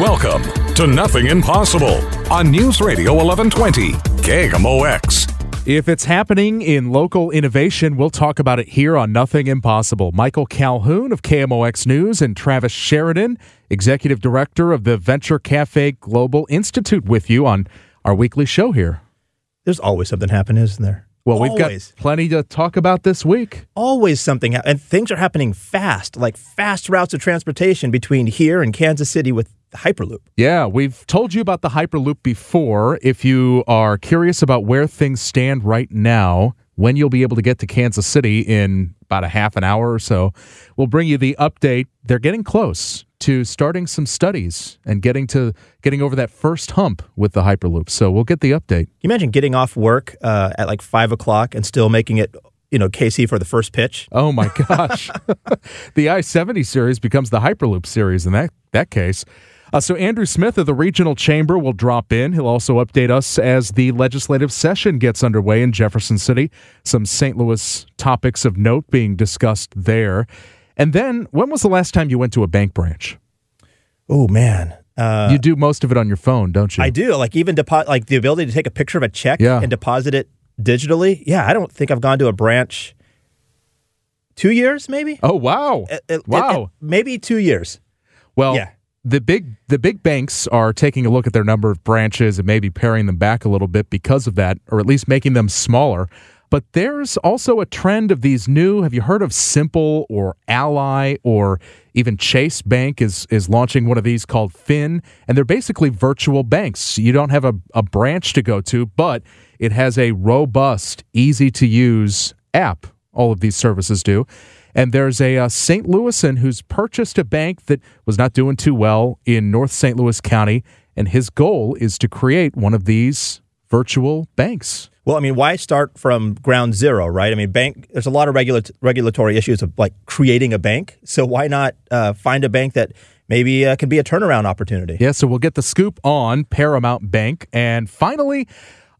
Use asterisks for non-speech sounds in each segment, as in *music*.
Welcome to Nothing Impossible on News Radio 1120 KMOX. If it's happening in local innovation, we'll talk about it here on Nothing Impossible. Michael Calhoun of KMOX News and Travis Sheridan, Executive Director of the Venture Cafe Global Institute, with you on our weekly show here. There's always something happening, isn't there? Well, we've Always. got plenty to talk about this week. Always something, and things are happening fast, like fast routes of transportation between here and Kansas City with Hyperloop. Yeah, we've told you about the Hyperloop before. If you are curious about where things stand right now, when you'll be able to get to Kansas City in about a half an hour or so, we'll bring you the update. They're getting close to starting some studies and getting to getting over that first hump with the Hyperloop. So we'll get the update. Can you imagine getting off work uh, at like five o'clock and still making it, you know, KC for the first pitch? Oh my *laughs* gosh. *laughs* the I 70 series becomes the Hyperloop series in that, that case. Uh, so, Andrew Smith of the Regional Chamber will drop in. He'll also update us as the legislative session gets underway in Jefferson City. Some St. Louis topics of note being discussed there. And then, when was the last time you went to a bank branch? Oh man, uh, you do most of it on your phone, don't you? I do. Like even deposit, like the ability to take a picture of a check Yeah. and deposit it digitally. Yeah, I don't think I've gone to a branch. Two years, maybe. Oh, wow. It- it- wow. it- maybe two years. Well, Yeah. The big the big banks are taking a look at their number of branches and maybe paring them back a little bit because of that, or at least making them smaller. But there's also a trend of these new. Have you heard of Simple or Ally or even Chase Bank is is launching one of these called Finn, and they're basically virtual banks. You don't have a, a branch to go to, but it has a robust, easy to use app. All of these services do. And there's a uh, St. Louisan who's purchased a bank that was not doing too well in North St. Louis County. And his goal is to create one of these virtual banks. Well, I mean, why start from ground zero, right? I mean, bank. There's a lot of regula- regulatory issues of like creating a bank. So why not uh, find a bank that maybe uh, can be a turnaround opportunity? Yeah, so we'll get the scoop on Paramount Bank. And finally,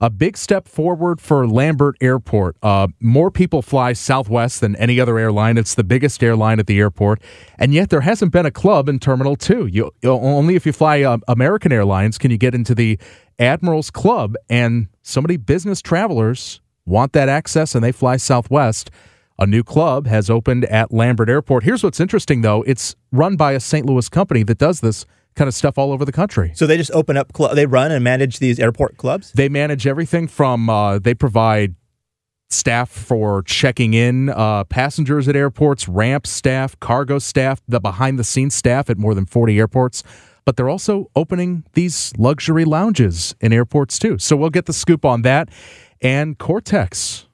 a big step forward for Lambert Airport. Uh, more people fly Southwest than any other airline. It's the biggest airline at the airport, and yet there hasn't been a club in Terminal Two. You only if you fly uh, American Airlines can you get into the Admirals Club, and so many business travelers want that access, and they fly Southwest. A new club has opened at Lambert Airport. Here's what's interesting, though: it's run by a St. Louis company that does this kind of stuff all over the country. So they just open up. Cl- they run and manage these airport clubs. They manage everything from uh, they provide staff for checking in uh, passengers at airports, ramp staff, cargo staff, the behind the scenes staff at more than 40 airports. But they're also opening these luxury lounges in airports too. So we'll get the scoop on that. And Cortex.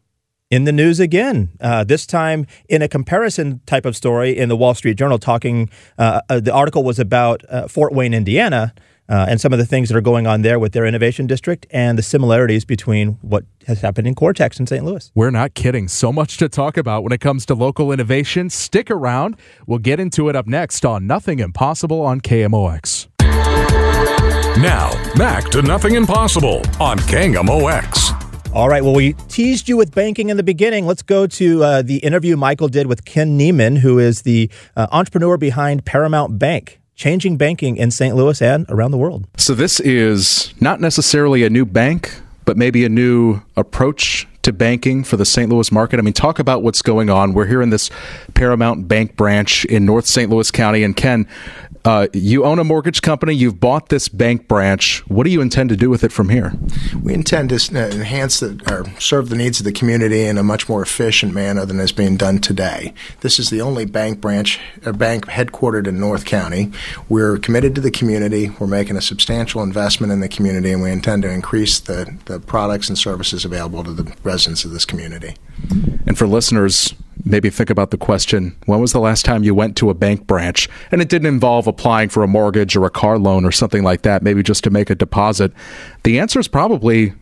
In the news again. Uh, this time in a comparison type of story in the Wall Street Journal. Talking, uh, uh, the article was about uh, Fort Wayne, Indiana, uh, and some of the things that are going on there with their innovation district and the similarities between what has happened in Cortex in St. Louis. We're not kidding. So much to talk about when it comes to local innovation. Stick around. We'll get into it up next on Nothing Impossible on KMOX. Now, back to Nothing Impossible on KMOX. All right. Well, we teased you with banking in the beginning. Let's go to uh, the interview Michael did with Ken Neiman, who is the uh, entrepreneur behind Paramount Bank, changing banking in St. Louis and around the world. So this is not necessarily a new bank, but maybe a new approach to banking for the St. Louis market. I mean, talk about what's going on. We're here in this Paramount Bank branch in North St. Louis County. And Ken, uh, you own a mortgage company. You've bought this bank branch. What do you intend to do with it from here? We intend to uh, enhance the, or serve the needs of the community in a much more efficient manner than is being done today. This is the only bank branch, a bank headquartered in North County. We're committed to the community. We're making a substantial investment in the community, and we intend to increase the, the products and services available to the residents of this community. And for listeners, maybe think about the question when was the last time you went to a bank branch and it didn't involve applying for a mortgage or a car loan or something like that, maybe just to make a deposit? The answer is probably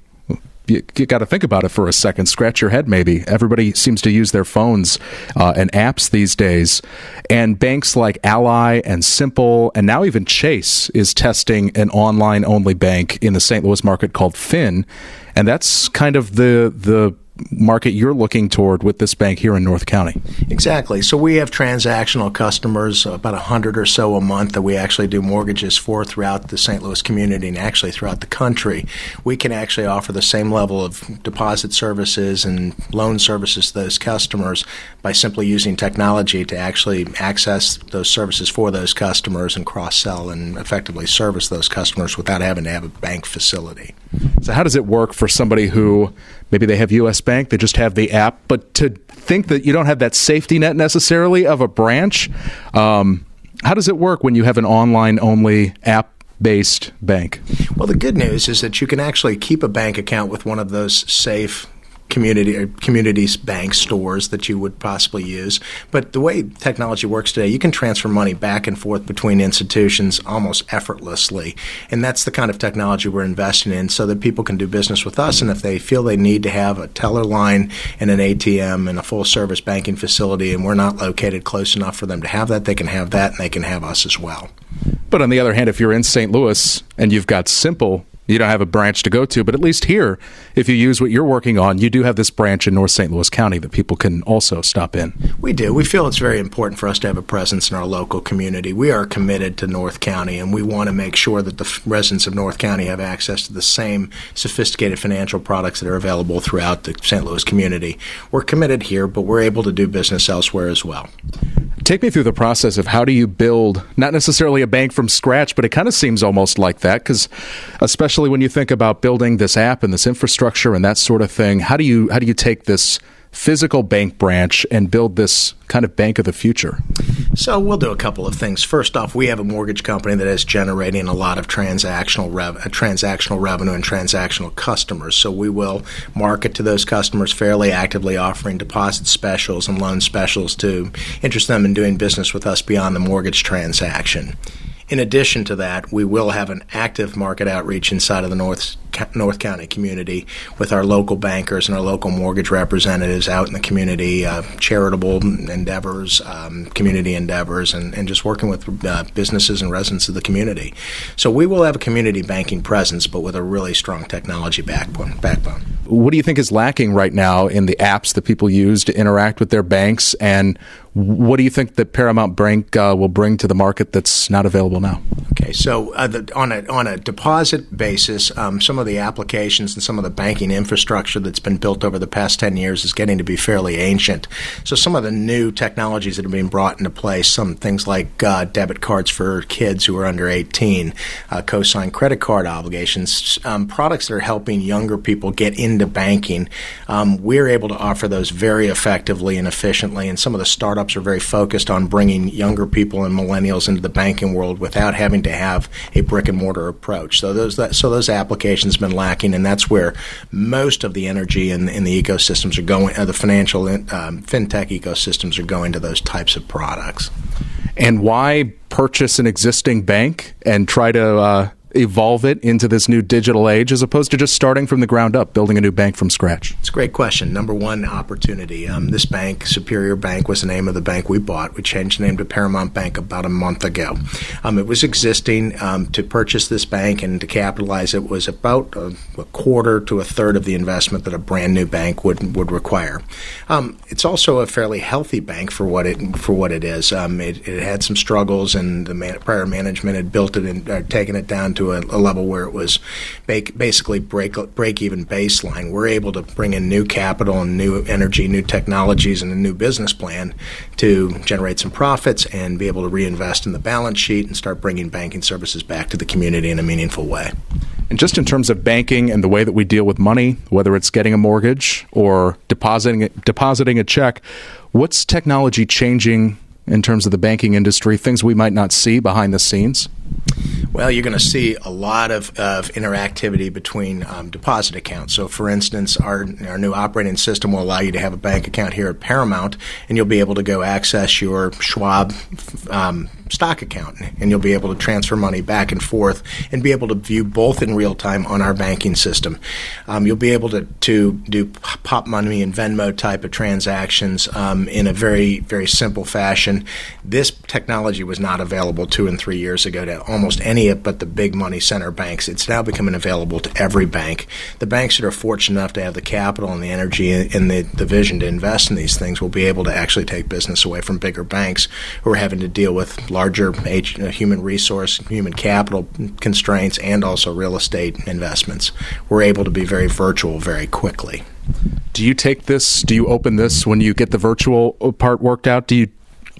you, you got to think about it for a second. Scratch your head, maybe. Everybody seems to use their phones uh, and apps these days. And banks like Ally and Simple, and now even Chase is testing an online only bank in the St. Louis market called Finn. And that's kind of the, the market you're looking toward with this bank here in North County. Exactly. So we have transactional customers, about 100 or so a month that we actually do mortgages for throughout the St. Louis community and actually throughout the country. We can actually offer the same level of deposit services and loan services to those customers by simply using technology to actually access those services for those customers and cross sell and effectively service those customers without having to have a bank facility. So, how does it work for somebody who maybe they have U.S. Bank, they just have the app, but to think that you don't have that safety net necessarily of a branch, um, how does it work when you have an online only app based bank? Well, the good news is that you can actually keep a bank account with one of those safe community uh, communities bank stores that you would possibly use. But the way technology works today, you can transfer money back and forth between institutions almost effortlessly, and that's the kind of technology we're investing in, so that people can do business with us. And if they feel they need to have a teller line and an ATM and a full service banking facility, and we're not located close enough for them to have that, they can have that, and they can have us as well. But on the other hand, if you're in St. Louis and you've got Simple you don't have a branch to go to, but at least here, if you use what you're working on, you do have this branch in North St. Louis County that people can also stop in. We do. We feel it's very important for us to have a presence in our local community. We are committed to North County, and we want to make sure that the residents of North County have access to the same sophisticated financial products that are available throughout the St. Louis community. We're committed here, but we're able to do business elsewhere as well. Take me through the process of how do you build not necessarily a bank from scratch, but it kind of seems almost like that because, especially when you think about building this app and this infrastructure and that sort of thing, how do you how do you take this physical bank branch and build this kind of bank of the future? So we'll do a couple of things. First off, we have a mortgage company that is generating a lot of transactional rev- uh, transactional revenue and transactional customers. So we will market to those customers fairly actively, offering deposit specials and loan specials to interest them in doing business with us beyond the mortgage transaction. In addition to that, we will have an active market outreach inside of the North North County community with our local bankers and our local mortgage representatives out in the community, uh, charitable endeavors, um, community endeavors, and, and just working with uh, businesses and residents of the community. So we will have a community banking presence, but with a really strong technology backbone. backbone. What do you think is lacking right now in the apps that people use to interact with their banks, and what do you think that Paramount Bank uh, will bring to the market that's not available now? Okay, so uh, the, on a on a deposit basis, um, some of the applications and some of the banking infrastructure that's been built over the past 10 years is getting to be fairly ancient. So some of the new technologies that are being brought into place, some things like uh, debit cards for kids who are under 18, uh, co-signed credit card obligations, um, products that are helping younger people get into banking, um, we're able to offer those very effectively and efficiently. And some of the startups are very focused on bringing younger people and millennials into the banking world without having to have a brick and mortar approach. So those that, so those applications been lacking, and that's where most of the energy in, in the ecosystems are going. Uh, the financial um, fintech ecosystems are going to those types of products. And why purchase an existing bank and try to uh, evolve it into this new digital age as opposed to just starting from the ground up, building a new bank from scratch? It's a great question. Number one, opportunity. Um, this bank, Superior Bank, was the name of the bank we bought. We changed the name to Paramount Bank about a month ago. Um, it was existing. Um, to purchase this bank and to capitalize it was about a, a, quarter to a third of the investment that a brand new bank would would require. Um, it's also a fairly healthy bank for what it for what it is. Um, it, it, had some struggles, and the man, prior management had built it and uh, taken it down to a, a level where it was basically break break even baseline. We're able to bring in new capital and new energy, new technologies, and a new business plan to generate some profits and be able to reinvest in the balance sheet and start bringing banking services back to the community in a meaningful way. And just in terms of banking and the way that we deal with money, whether it's getting a mortgage or depositing depositing a check, what's technology changing in terms of the banking industry, things we might not see behind the scenes? Well, you're going to see a lot of, of interactivity between um, deposit accounts. So, for instance, our, our new operating system will allow you to have a bank account here at Paramount, and you'll be able to go access your Schwab um, stock account, and you'll be able to transfer money back and forth and be able to view both in real time on our banking system. Um, you'll be able to, to do Popmoney and Venmo type of transactions um, in a very, very simple fashion. This technology was not available two and three years ago to almost any but the big money center banks. It's now becoming available to every bank. The banks that are fortunate enough to have the capital and the energy and the, the vision to invest in these things will be able to actually take business away from bigger banks who are having to deal with larger uh, human resource, human capital constraints, and also real estate investments. We're able to be very virtual very quickly. Do you take this? Do you open this when you get the virtual part worked out? Do you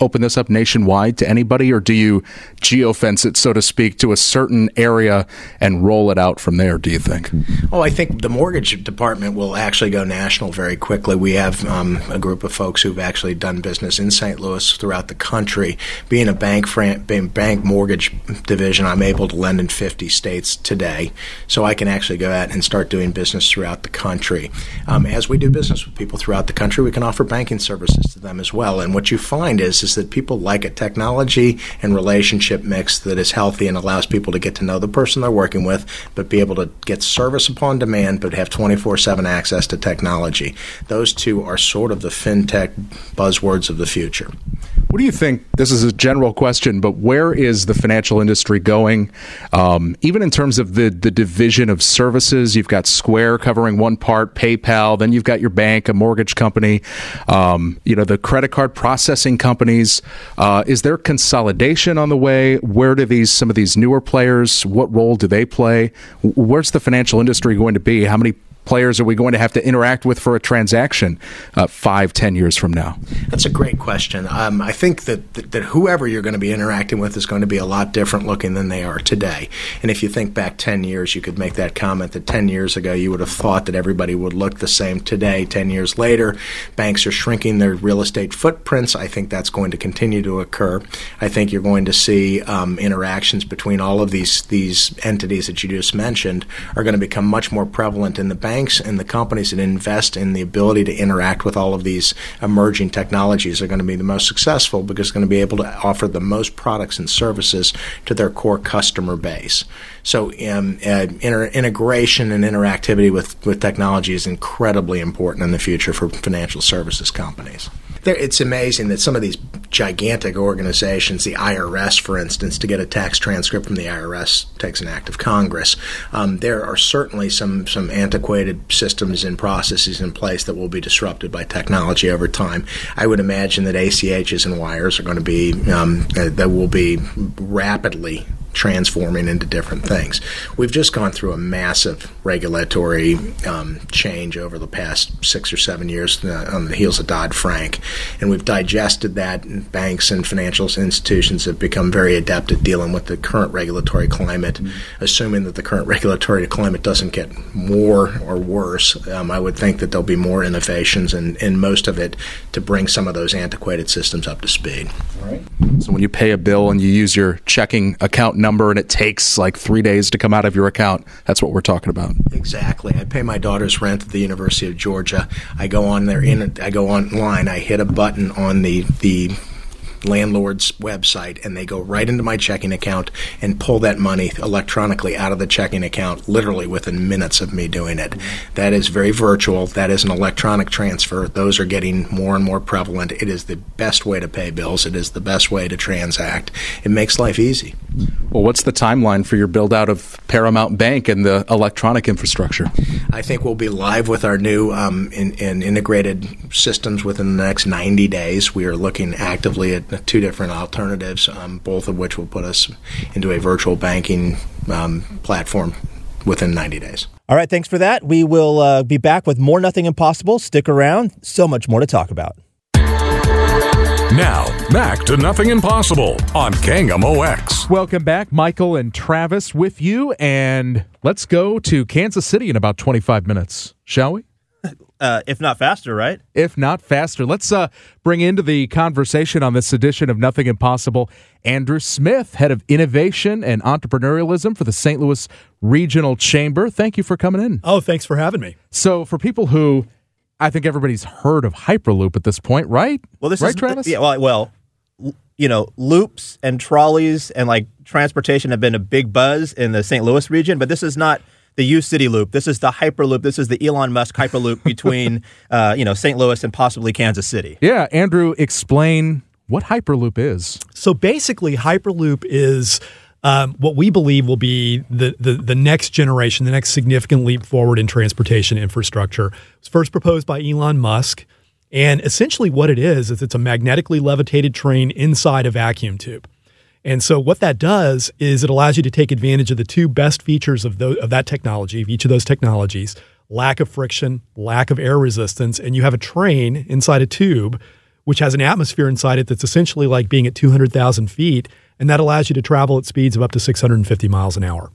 open this up nationwide to anybody, or do you geofence it, so to speak, to a certain area and roll it out from there? Do you think? Oh, I think the mortgage department will actually go national very quickly. We have um, a group of folks who've actually done business in St. Louis throughout the country. Being a bank fran- bank mortgage division, I'm able to lend in 50 states today, so I can actually go out and start doing business throughout the country. Um, as we do business with people throughout the country, we can offer banking services to them as well. And what you find is is that people like a technology and relationship mix that is healthy and allows people to get to know the person they're working with, but be able to get service upon demand, but have 24 7 access to technology. Those two are sort of the fintech buzzwords of the future. What do you think? This is a general question, but where is the financial industry going? Um, even in terms of the, the division of services, you've got Square covering one part, PayPal, then you've got your bank, a mortgage company, um, you know, the credit card processing companies. Uh, is there consolidation on the way? Where do these some of these newer players? What role do they play? Where's the financial industry going to be? How many players are we going to have to interact with for a transaction uh, five, ten years from now? That's a great question. Um, I think that, that, that whoever you're going to be interacting with is going to be a lot different looking than they are today. And if you think back 10 years, you could make that comment that 10 years ago you would have thought that everybody would look the same today. 10 years later, banks are shrinking their real estate footprints. I think that's going to continue to occur. I think you're going to see um, interactions between all of these these entities that you just mentioned are going to become much more prevalent in the bank banks and the companies that invest in the ability to interact with all of these emerging technologies are going to be the most successful because they're going to be able to offer the most products and services to their core customer base. So um, uh, inter- integration and interactivity with, with technology is incredibly important in the future for financial services companies it's amazing that some of these gigantic organizations, the IRS, for instance, to get a tax transcript from the IRS takes an act of Congress. Um, there are certainly some some antiquated systems and processes in place that will be disrupted by technology over time. I would imagine that ACHs and wires are going to be um, uh, that will be rapidly transforming into different things. We've just gone through a massive regulatory um, change over the past six or seven years uh, on the heels of Dodd Frank, and we've digested that. And banks and financial institutions have become very adept at dealing with the current regulatory climate. Mm-hmm. Assuming that the current regulatory climate doesn't get more or worse, um, I would think that there'll be more innovations and, and most of it to bring some of those antiquated systems up to speed. All right. So when you pay a bill and you use your checking account number and it takes like three days to come out of your account, that's what we're talking about. Exactly. I pay my daughter's rent at the University of Georgia. I go on there in I go online. I hit a button on the the landlord's website and they go right into my checking account and pull that money electronically out of the checking account literally within minutes of me doing it. That is very virtual. That is an electronic transfer. Those are getting more and more prevalent. It is the best way to pay bills. It is the best way to transact. It makes life easy. Well, what's the timeline for your build out of Paramount Bank and the electronic infrastructure? I think we'll be live with our new um, in, in integrated systems within the next 90 days. We are looking actively at two different alternatives, um, both of which will put us into a virtual banking um, platform within 90 days. All right, thanks for that. We will uh, be back with more Nothing Impossible. Stick around, so much more to talk about. Now, back to Nothing Impossible on KMOX. Welcome back. Michael and Travis with you. And let's go to Kansas City in about 25 minutes, shall we? Uh, if not faster, right? If not faster. Let's uh, bring into the conversation on this edition of Nothing Impossible Andrew Smith, head of innovation and entrepreneurialism for the St. Louis Regional Chamber. Thank you for coming in. Oh, thanks for having me. So, for people who I think everybody's heard of Hyperloop at this point, right? Well, this right, is Travis. Yeah, well, well, you know, loops and trolleys and like transportation have been a big buzz in the St. Louis region, but this is not the U City Loop. This is the Hyperloop. This is the Elon Musk Hyperloop between, *laughs* uh, you know, St. Louis and possibly Kansas City. Yeah, Andrew, explain what Hyperloop is. So basically, Hyperloop is um, what we believe will be the, the, the next generation, the next significant leap forward in transportation infrastructure. It was first proposed by Elon Musk. And essentially, what it is, is it's a magnetically levitated train inside a vacuum tube. And so, what that does is it allows you to take advantage of the two best features of, the, of that technology, of each of those technologies lack of friction, lack of air resistance, and you have a train inside a tube which has an atmosphere inside it that's essentially like being at 200,000 feet. And that allows you to travel at speeds of up to 650 miles an hour.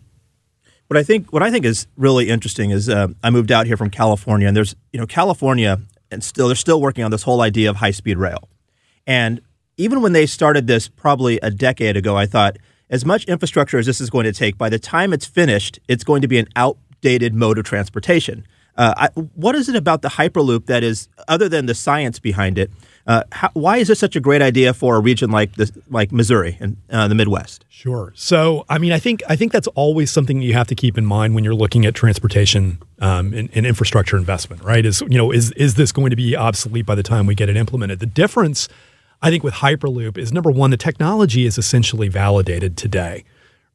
What I think, what I think is really interesting is uh, I moved out here from California, and there's, you know, California, and still they're still working on this whole idea of high speed rail. And even when they started this probably a decade ago, I thought as much infrastructure as this is going to take, by the time it's finished, it's going to be an outdated mode of transportation. Uh, I, what is it about the Hyperloop that is, other than the science behind it, uh, how, why is this such a great idea for a region like this, like Missouri and uh, the Midwest? Sure. So, I mean, I think I think that's always something you have to keep in mind when you're looking at transportation um, and, and infrastructure investment. Right? Is you know, is is this going to be obsolete by the time we get it implemented? The difference, I think, with Hyperloop is number one, the technology is essentially validated today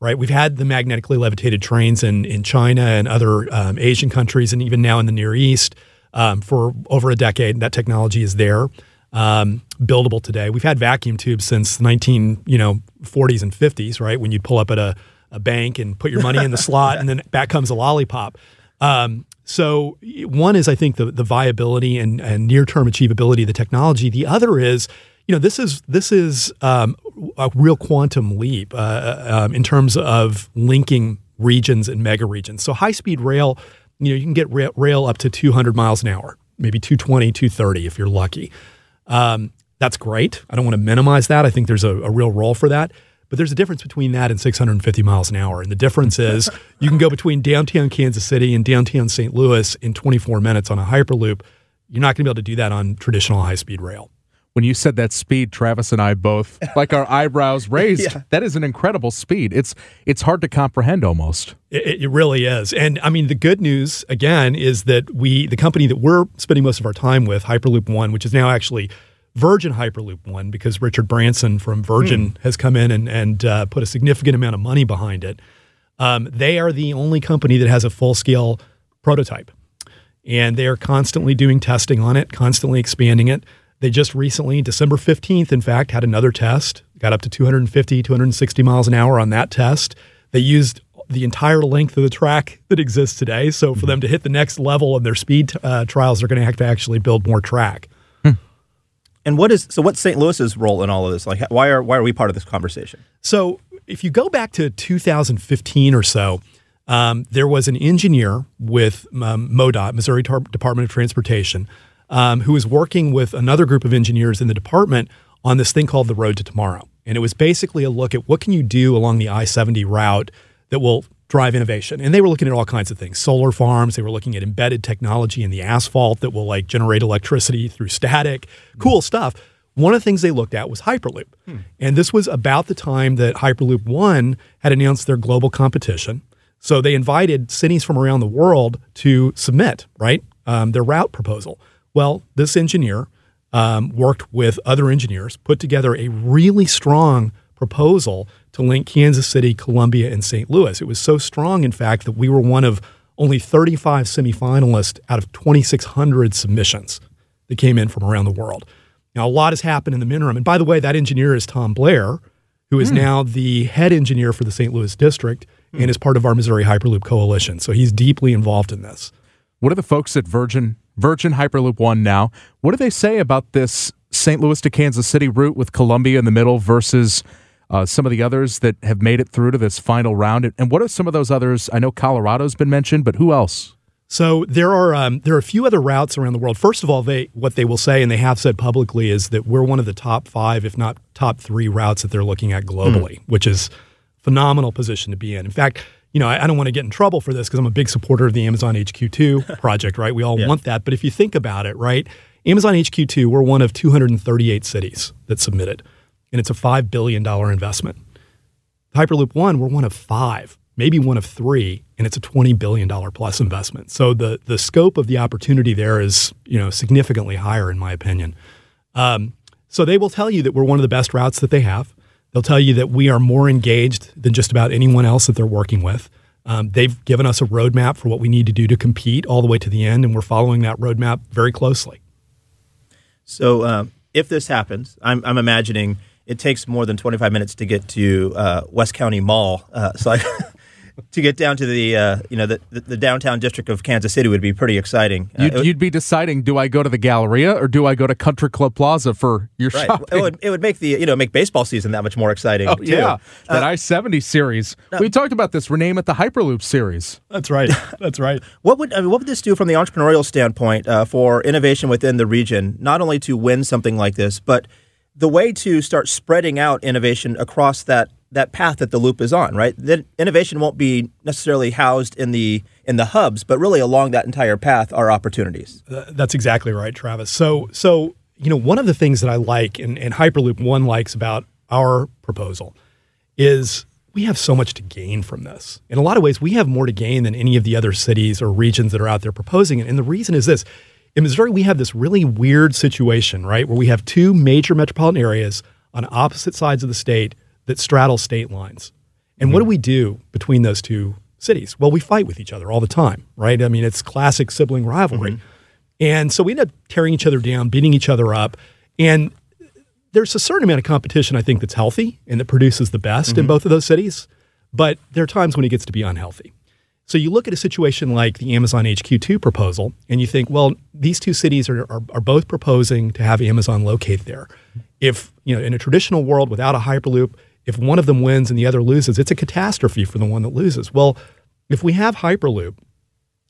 right? We've had the magnetically levitated trains in, in China and other um, Asian countries, and even now in the Near East um, for over a decade. That technology is there, um, buildable today. We've had vacuum tubes since 19, you know, 40s and 50s, right? When you pull up at a, a bank and put your money in the *laughs* slot, and then back comes a lollipop. Um, so one is, I think, the the viability and, and near term achievability of the technology. The other is you know, this is this is um, a real quantum leap uh, um, in terms of linking regions and mega regions. So high speed rail, you know, you can get rail, rail up to 200 miles an hour, maybe 220, 230 if you're lucky. Um, that's great. I don't want to minimize that. I think there's a, a real role for that. But there's a difference between that and 650 miles an hour. And the difference is *laughs* you can go between downtown Kansas City and downtown St. Louis in 24 minutes on a Hyperloop. You're not going to be able to do that on traditional high speed rail when you said that speed, Travis and I both *laughs* like our eyebrows raised. yeah. That is an incredible speed. It's it's hard to comprehend almost. It, it, really is. And I mean, the good news again is that we, the company that we're spending most of our time with, Hyperloop One, which is now actually Virgin Hyperloop One, because Richard Branson from Virgin mm. has come in and and uh, put a significant amount of money behind it. Um, they are the only company that has a full scale prototype, and they are constantly doing testing on it, constantly expanding it. They just recently, December 15th, in fact, had another test, got up to 250, 260 miles an hour on that test. They used the entire length of the track that exists today. So for them to hit the next level of their speed uh, trials, they're going to have to actually build more track. Hmm. And what is so? What's St. Louis's role in all of this? Like, why are why are we part of this conversation? So, if you go back to 2015 or so, um, there was an engineer with um, MoDOT, Missouri Department of Transportation, um, who was working with another group of engineers in the department on this thing called the Road to Tomorrow. And it was basically a look at what can you do along the I-70 route that will drive innovation. And they were looking at all kinds of things. Solar farms, they were looking at embedded technology in the asphalt that will like generate electricity through static. Cool stuff. One of the things they looked at was Hyperloop. Hmm. And this was about the time that Hyperloop 1 had announced their global competition. So they invited cities from around the world to submit, right, um, their route proposal. Well, this engineer um, worked with other engineers, put together a really strong proposal to link Kansas City, Columbia, and St. Louis. It was so strong, in fact, that we were one of only 35 semifinalists out of 2,600 submissions that came in from around the world. Now, a lot has happened in the interim. And by the way, that engineer is Tom Blair, who is mm. now the head engineer for the St. Louis district mm. and is part of our Missouri Hyperloop Coalition. So he's deeply involved in this. What are the folks at Virgin Virgin Hyperloop One now. What do they say about this St. Louis to Kansas City route with Columbia in the middle versus uh, some of the others that have made it through to this final round? And what are some of those others? I know Colorado's been mentioned, but who else? So there are um, there are a few other routes around the world. First of all, they what they will say and they have said publicly is that we're one of the top five, if not top three, routes that they're looking at globally, mm. which is phenomenal position to be in. In fact, you know, I, I don't want to get in trouble for this because I'm a big supporter of the Amazon HQ2 *laughs* project. Right, we all yeah. want that, but if you think about it, right, Amazon HQ2, we're one of 238 cities that submitted, and it's a five billion dollar investment. Hyperloop One, we're one of five maybe one of three, and it's a $20 billion plus investment. So the, the scope of the opportunity there is you know, significantly higher, in my opinion. Um, so they will tell you that we're one of the best routes that they have. They'll tell you that we are more engaged than just about anyone else that they're working with. Um, they've given us a roadmap for what we need to do to compete all the way to the end, and we're following that roadmap very closely. So, um, if this happens, I'm, I'm imagining it takes more than 25 minutes to get to uh, West County Mall. Uh, so I, to get down to the uh, you know the, the, downtown district of Kansas City would be pretty exciting. Uh, you'd, you'd, be deciding: do I go to the Galleria or do I go to Country Club Plaza for your right. shopping? It would, it would make the you know make baseball season that much more exciting. Oh too. yeah, that uh, I seventy series. we talked about this. Rename it the Hyperloop series. That's right. That's right. *laughs* what would I mean, what would this do from the entrepreneurial standpoint uh, for innovation within the region? Not only to win something like this, but the way to start spreading out innovation across that that path that the loop is on, right? That innovation won't be necessarily housed in the in the hubs, but really along that entire path are opportunities. That's exactly right, Travis. So so you know one of the things that I like and, and Hyperloop One likes about our proposal is we have so much to gain from this. In a lot of ways, we have more to gain than any of the other cities or regions that are out there proposing it. And the reason is this. In Missouri, we have this really weird situation, right, where we have two major metropolitan areas on opposite sides of the state that straddle state lines. And mm-hmm. what do we do between those two cities? Well, we fight with each other all the time, right? I mean, it's classic sibling rivalry. Mm-hmm. And so we end up tearing each other down, beating each other up. And there's a certain amount of competition, I think, that's healthy and that produces the best mm-hmm. in both of those cities. But there are times when it gets to be unhealthy. So you look at a situation like the Amazon HQ2 proposal, and you think, well, these two cities are, are, are both proposing to have Amazon locate there. If, you know, in a traditional world without a Hyperloop, if one of them wins and the other loses, it's a catastrophe for the one that loses. Well, if we have Hyperloop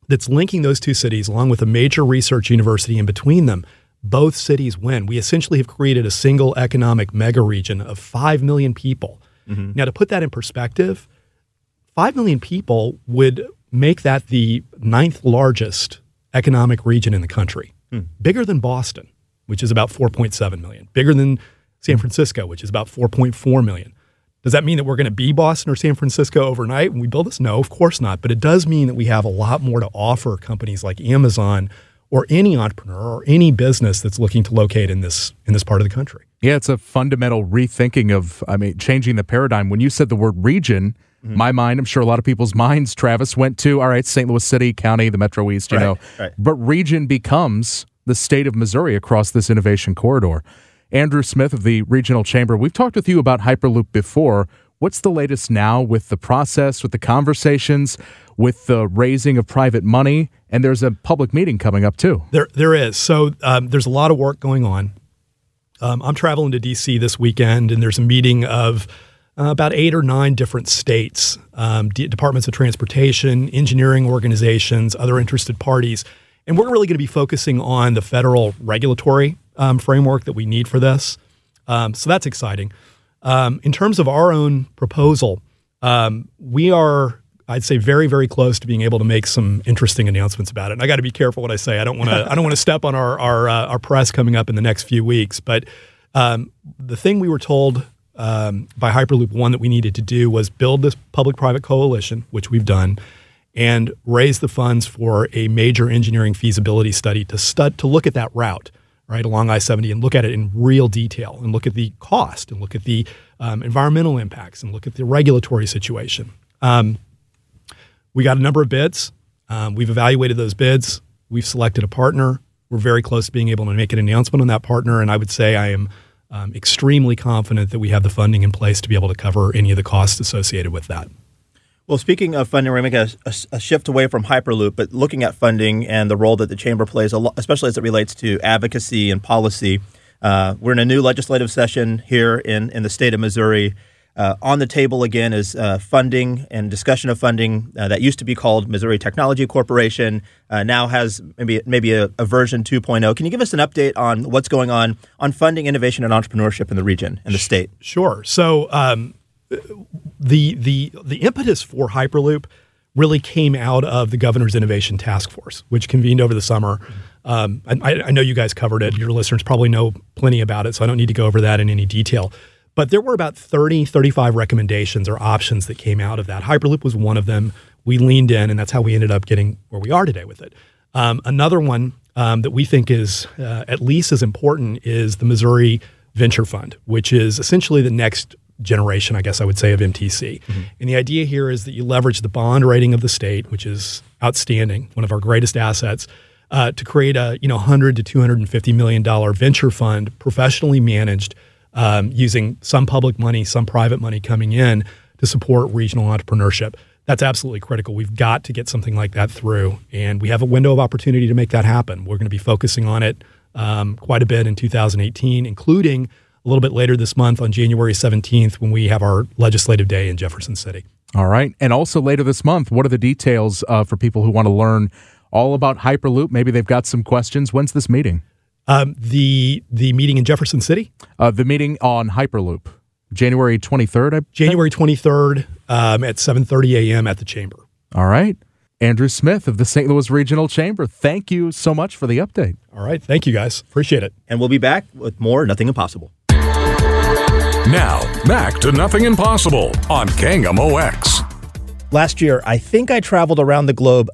that's linking those two cities along with a major research university in between them, both cities win. We essentially have created a single economic mega region of 5 million people. Mm-hmm. Now, to put that in perspective, 5 million people would make that the ninth largest economic region in the country, mm. bigger than Boston, which is about 4.7 million, bigger than San Francisco, which is about 4.4 million. Does that mean that we're going to be Boston or San Francisco overnight when we build this? No, of course not. But it does mean that we have a lot more to offer companies like Amazon or any entrepreneur or any business that's looking to locate in this in this part of the country. Yeah, it's a fundamental rethinking of I mean changing the paradigm. When you said the word region, mm-hmm. my mind, I'm sure a lot of people's minds, Travis, went to all right, St. Louis City, county, the Metro East, you right, know. Right. But region becomes the state of Missouri across this innovation corridor. Andrew Smith of the Regional Chamber, we've talked with you about Hyperloop before. What's the latest now with the process, with the conversations, with the raising of private money? And there's a public meeting coming up too. There, there is. So um, there's a lot of work going on. Um, I'm traveling to DC this weekend, and there's a meeting of uh, about eight or nine different states, um, departments of transportation, engineering organizations, other interested parties. And we're really going to be focusing on the federal regulatory um, framework that we need for this. Um, so that's exciting. Um, in terms of our own proposal, um, we are, I'd say, very, very close to being able to make some interesting announcements about it. And I got to be careful what I say. I don't want to. I don't want to step on our our, uh, our press coming up in the next few weeks. But um, the thing we were told um, by Hyperloop One that we needed to do was build this public-private coalition, which we've done, and raise the funds for a major engineering feasibility study to stud to look at that route right along I-70 and look at it in real detail and look at the cost and look at the um, environmental impacts and look at the regulatory situation. Um, we got a number of bids. Um, we've evaluated those bids. We've selected a partner. We're very close to being able to make an announcement on that partner, and I would say I am um, extremely confident that we have the funding in place to be able to cover any of the costs associated with that. Well, speaking of funding, we're making a, a, a, shift away from Hyperloop, but looking at funding and the role that the chamber plays, especially as it relates to advocacy and policy. Uh, we're in a new legislative session here in, in the state of Missouri. Uh, on the table again is uh, funding and discussion of funding uh, that used to be called Missouri Technology Corporation, uh, now has maybe maybe a, a, version 2.0. Can you give us an update on what's going on on funding, innovation, and entrepreneurship in the region and the state? Sure. So um, the the the impetus for Hyperloop really came out of the governor's innovation task force, which convened over the summer. Um, I, I know you guys covered it. Your listeners probably know plenty about it, so I don't need to go over that in any detail. But there were about 30, 35 recommendations or options that came out of that. Hyperloop was one of them. We leaned in, and that's how we ended up getting where we are today with it. Um, another one um, that we think is uh, at least as important is the Missouri Venture Fund, which is essentially the next generation, I guess I would say, of MTC. Mm-hmm. And the idea here is that you leverage the bond rating of the state, which is outstanding, one of our greatest assets, uh, to create a you know 100 to 250 million dollar venture fund, professionally managed um, using some public money, some private money coming in to support regional entrepreneurship. That's absolutely critical. We've got to get something like that through, and we have a window of opportunity to make that happen. We're going to be focusing on it um, quite a bit in 2018, including a little bit later this month on January 17th when we have our legislative day in Jefferson City. All right. And also later this month, what are the details uh, for people who want to learn all about Hyperloop? Maybe they've got some questions. When's this meeting? Um, the the meeting in Jefferson City. Uh, the meeting on Hyperloop, January twenty third. January twenty third um, at seven thirty a.m. at the chamber. All right, Andrew Smith of the St. Louis Regional Chamber. Thank you so much for the update. All right, thank you guys. Appreciate it. And we'll be back with more Nothing Impossible. Now back to Nothing Impossible on KMOX. Last year, I think I traveled around the globe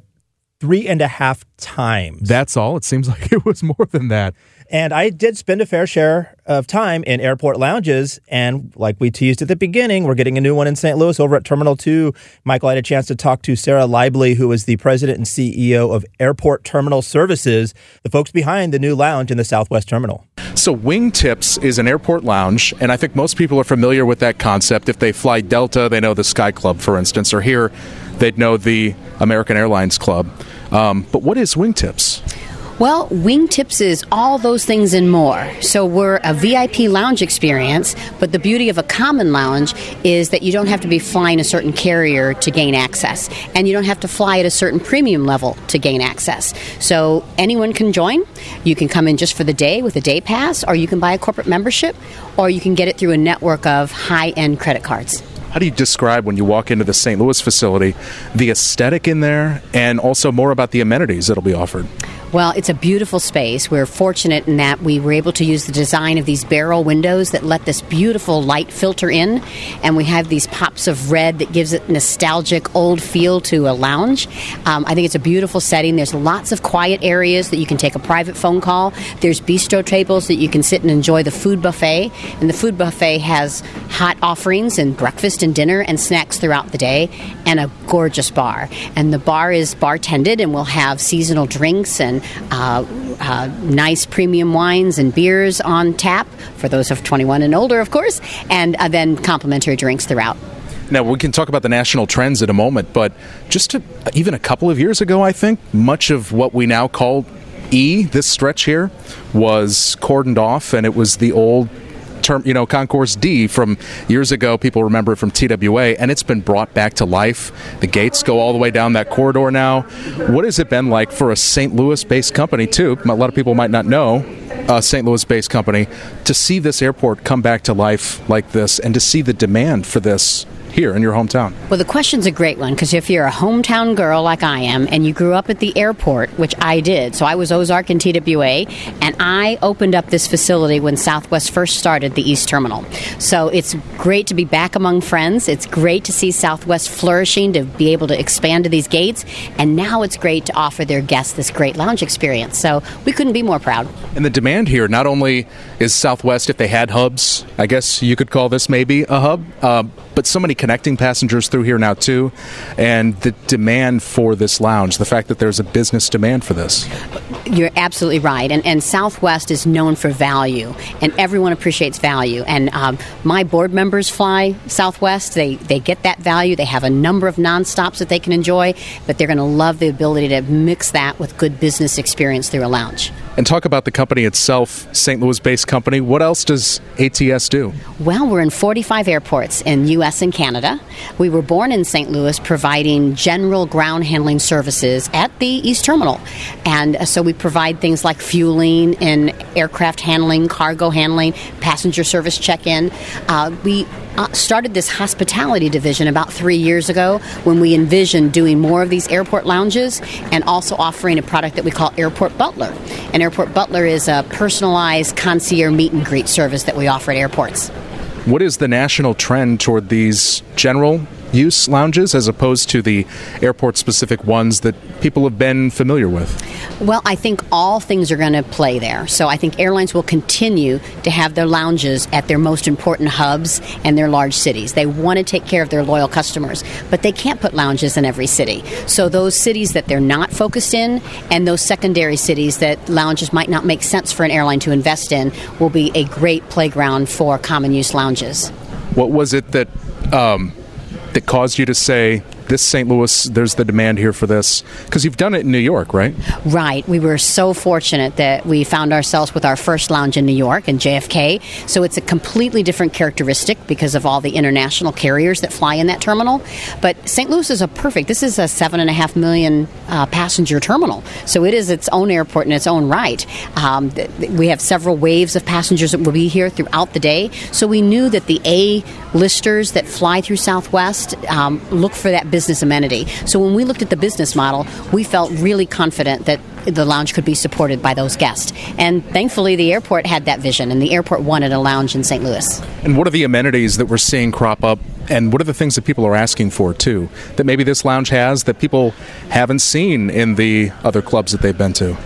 three and a half times. That's all. It seems like *laughs* it was more than that. And I did spend a fair share of time in airport lounges. And like we teased at the beginning, we're getting a new one in St. Louis over at Terminal 2. Michael I had a chance to talk to Sarah Leibly, who is the president and CEO of Airport Terminal Services, the folks behind the new lounge in the Southwest Terminal. So, Wingtips is an airport lounge, and I think most people are familiar with that concept. If they fly Delta, they know the Sky Club, for instance, or here, they'd know the American Airlines Club. Um, but what is Wingtips? Well, Wingtips is all those things and more. So we're a VIP lounge experience, but the beauty of a common lounge is that you don't have to be flying a certain carrier to gain access, and you don't have to fly at a certain premium level to gain access. So anyone can join. You can come in just for the day with a day pass, or you can buy a corporate membership, or you can get it through a network of high end credit cards. How do you describe when you walk into the St. Louis facility the aesthetic in there and also more about the amenities that'll be offered? Well, it's a beautiful space. We're fortunate in that we were able to use the design of these barrel windows that let this beautiful light filter in, and we have these pops of red that gives it nostalgic old feel to a lounge. Um, I think it's a beautiful setting. There's lots of quiet areas that you can take a private phone call. There's bistro tables that you can sit and enjoy the food buffet, and the food buffet has hot offerings and breakfast and dinner and snacks throughout the day, and a gorgeous bar. And the bar is bartended, and we'll have seasonal drinks and uh, uh, nice premium wines and beers on tap for those of 21 and older, of course, and uh, then complimentary drinks throughout. Now, we can talk about the national trends in a moment, but just to, even a couple of years ago, I think, much of what we now call E, this stretch here, was cordoned off, and it was the old term, you know, Concourse D from years ago. People remember it from TWA, and it's been brought back to life. The gates go all the way down that corridor now. What has it been like for a St. Louis-based company too? A lot of people might not know a St. Louis-based company to see this airport come back to life like this, and to see the demand for this here in your hometown? Well, the question's a great one because if you're a hometown girl like I am and you grew up at the airport, which I did, so I was Ozark and TWA, and I opened up this facility when Southwest first started the East Terminal. So it's great to be back among friends. It's great to see Southwest flourishing, to be able to expand to these gates, and now it's great to offer their guests this great lounge experience. So we couldn't be more proud. And the demand here not only is Southwest, if they had hubs, I guess you could call this maybe a hub, uh, but so many connecting passengers through here now too, and the demand for this lounge, the fact that there's a business demand for this. You're absolutely right, and, and Southwest is known for value, and everyone appreciates value. And um, my board members fly Southwest; they they get that value. They have a number of nonstops that they can enjoy, but they're going to love the ability to mix that with good business experience through a lounge. And talk about the company itself, St. Louis based company. What else does ATS do? Well, we're in 45 airports in US and Canada. We were born in St. Louis providing general ground handling services at the East Terminal. And uh, so we provide things like fueling and aircraft handling, cargo handling, passenger service check in. Uh, we uh, started this hospitality division about three years ago when we envisioned doing more of these airport lounges and also offering a product that we call Airport Butler. And Airport Butler is a personalized concierge meet and greet service that we offer at airports. What is the national trend toward these general use lounges as opposed to the airport specific ones that people have been familiar with? Well, I think all things are going to play there. So I think airlines will continue to have their lounges at their most important hubs and their large cities. They want to take care of their loyal customers, but they can't put lounges in every city. So those cities that they're not focused in and those secondary cities that lounges might not make sense for an airline to invest in will be a great playground for common use lounges. What was it that um, that caused you to say, this St. Louis, there's the demand here for this? Because you've done it in New York, right? Right. We were so fortunate that we found ourselves with our first lounge in New York and JFK. So it's a completely different characteristic because of all the international carriers that fly in that terminal. But St. Louis is a perfect. This is a seven and a half million uh, passenger terminal, so it is its own airport in its own right. Um, we have several waves of passengers that will be here throughout the day. So we knew that the A listers that fly through Southwest um, look for that business amenity. So when we looked at the business model, we felt really confident that the lounge could be supported by those guests. And thankfully, the airport had that vision, and the airport wanted a lounge in St. Louis. And what are the amenities that we're seeing crop up? And what are the things that people are asking for, too, that maybe this lounge has that people haven't seen in the other clubs that they've been to?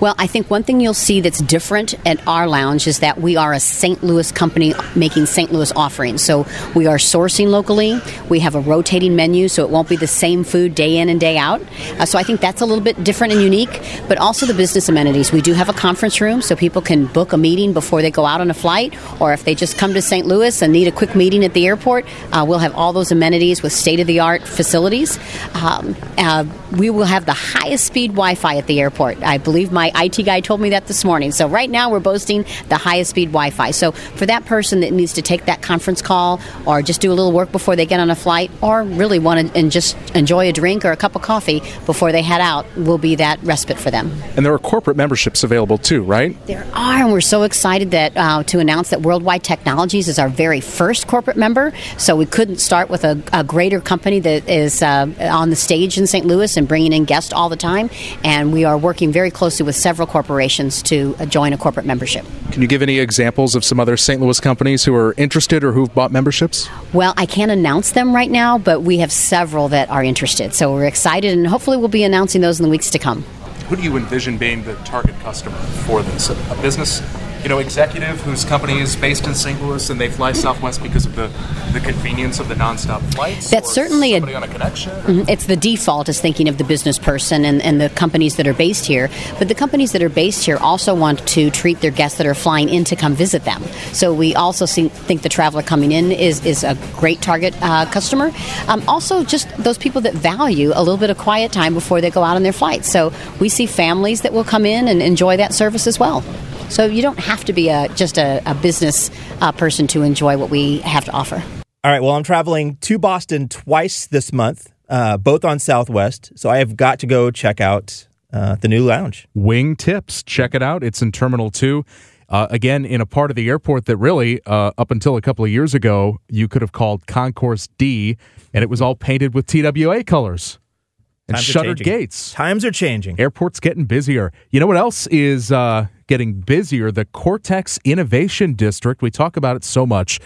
Well, I think one thing you'll see that's different at our lounge is that we are a St. Louis company making St. Louis offerings. So we are sourcing locally. We have a rotating menu, so it won't be the same food day in and day out. Uh, so I think that's a little bit different and unique. But also the business amenities. We do have a conference room, so people can book a meeting before they go out on a flight, or if they just come to St. Louis and need a quick meeting at the airport, uh, we'll have all those amenities with state of the art facilities. Um, uh, we will have the highest speed Wi Fi at the airport. I believe my IT guy told me that this morning. So right now we're boasting the highest speed Wi Fi. So for that person that needs to take that conference call or just do a little work before they get on a flight or really want to and just enjoy a drink or a cup of coffee before they head out, will be that respite for them. And there are corporate memberships available too, right? There are, and we're so excited that uh, to announce that Worldwide Technologies is our very first corporate member. So we couldn't start with a, a greater company that is uh, on the stage in St. Louis and bringing in guests all the time. And we are working very closely with several corporations to uh, join a corporate membership. Can you give any examples of some other St. Louis companies who are interested or who've bought memberships? Well, I can't announce them right now, but we have several that are interested. So we're excited, and hopefully we'll be announcing those in the weeks to come. Who do you envision being the target customer for this? A business you know, executive whose company is based in St. Louis and they fly Southwest because of the, the convenience of the nonstop flights? That's certainly a, on a connection. Mm-hmm. It's the default is thinking of the business person and, and the companies that are based here. But the companies that are based here also want to treat their guests that are flying in to come visit them. So we also see, think the traveler coming in is, is a great target uh, customer. Um, also, just those people that value a little bit of quiet time before they go out on their flights. So we see families that will come in and enjoy that service as well. So you don't have to be a, just a, a business uh, person to enjoy what we have to offer. All right. Well, I'm traveling to Boston twice this month, uh, both on Southwest. So I have got to go check out uh, the new lounge. Wingtips. Check it out. It's in Terminal 2. Uh, again, in a part of the airport that really, uh, up until a couple of years ago, you could have called Concourse D, and it was all painted with TWA colors and Times shuttered gates. Times are changing. Airport's getting busier. You know what else is uh, getting busier? The Cortex Innovation District. We talk about it so much,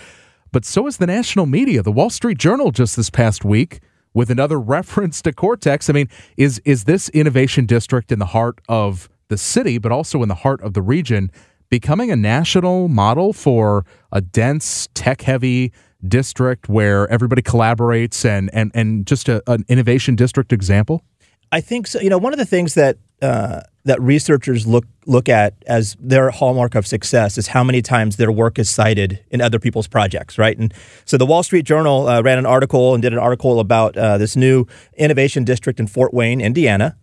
but so is the national media. The Wall Street Journal just this past week with another *laughs* reference to Cortex. I mean, is is this innovation district in the heart of the city, but also in the heart of the region, becoming a national model for a dense, tech-heavy district where everybody collaborates and and and just a, an innovation district example? I think so. You know, one of the things that uh, that researchers look look at as their hallmark of success is how many times their work is cited in other people's projects, right? And so the Wall Street Journal uh, ran an article and did an article about uh, this new innovation district in Fort Wayne, Indiana.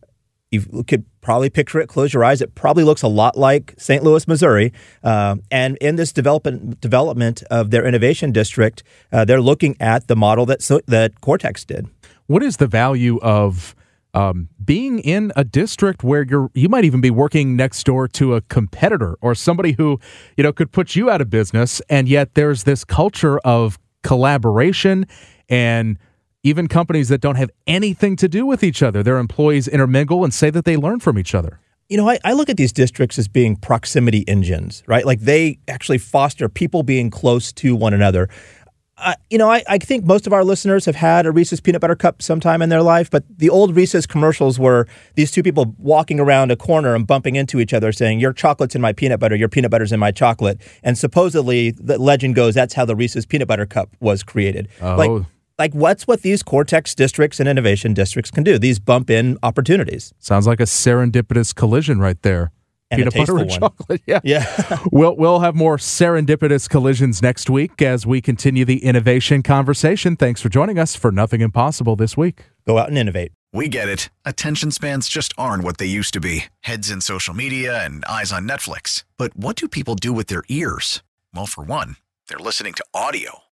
You could probably picture it. Close your eyes. It probably looks a lot like St. Louis, Missouri. Uh, and in this development development of their innovation district, uh, they're looking at the model that so, that Cortex did. What is the value of um, being in a district where you're you might even be working next door to a competitor or somebody who you know could put you out of business, and yet there's this culture of collaboration and even companies that don't have anything to do with each other. Their employees intermingle and say that they learn from each other. You know, I, I, look at these districts as being proximity engines, right? Like they actually foster people being close to one another. Uh, you know, I, I, think most of our listeners have had a Reese's peanut butter cup sometime in their life, but the old Reese's commercials were these two people walking around a corner and bumping into each other saying, Your chocolate's in my peanut butter, your peanut butter's in my chocolate. And supposedly, the legend goes that's how the Reese's peanut butter cup was created. Oh. Like, like what's what these cortex districts and innovation districts can do these bump in opportunities. Sounds like a serendipitous collision right there. And peanut butter and one. chocolate yeah. Yeah. *laughs* We'll, we'll have more serendipitous collisions next week as we continue the innovation conversation. Thanks for joining us for nothing impossible this week. Go out and innovate. We get it. Attention spans just aren't what they used to be. Heads in social media and eyes on netflix. But what do people do with their ears? Well for one they're listening to audio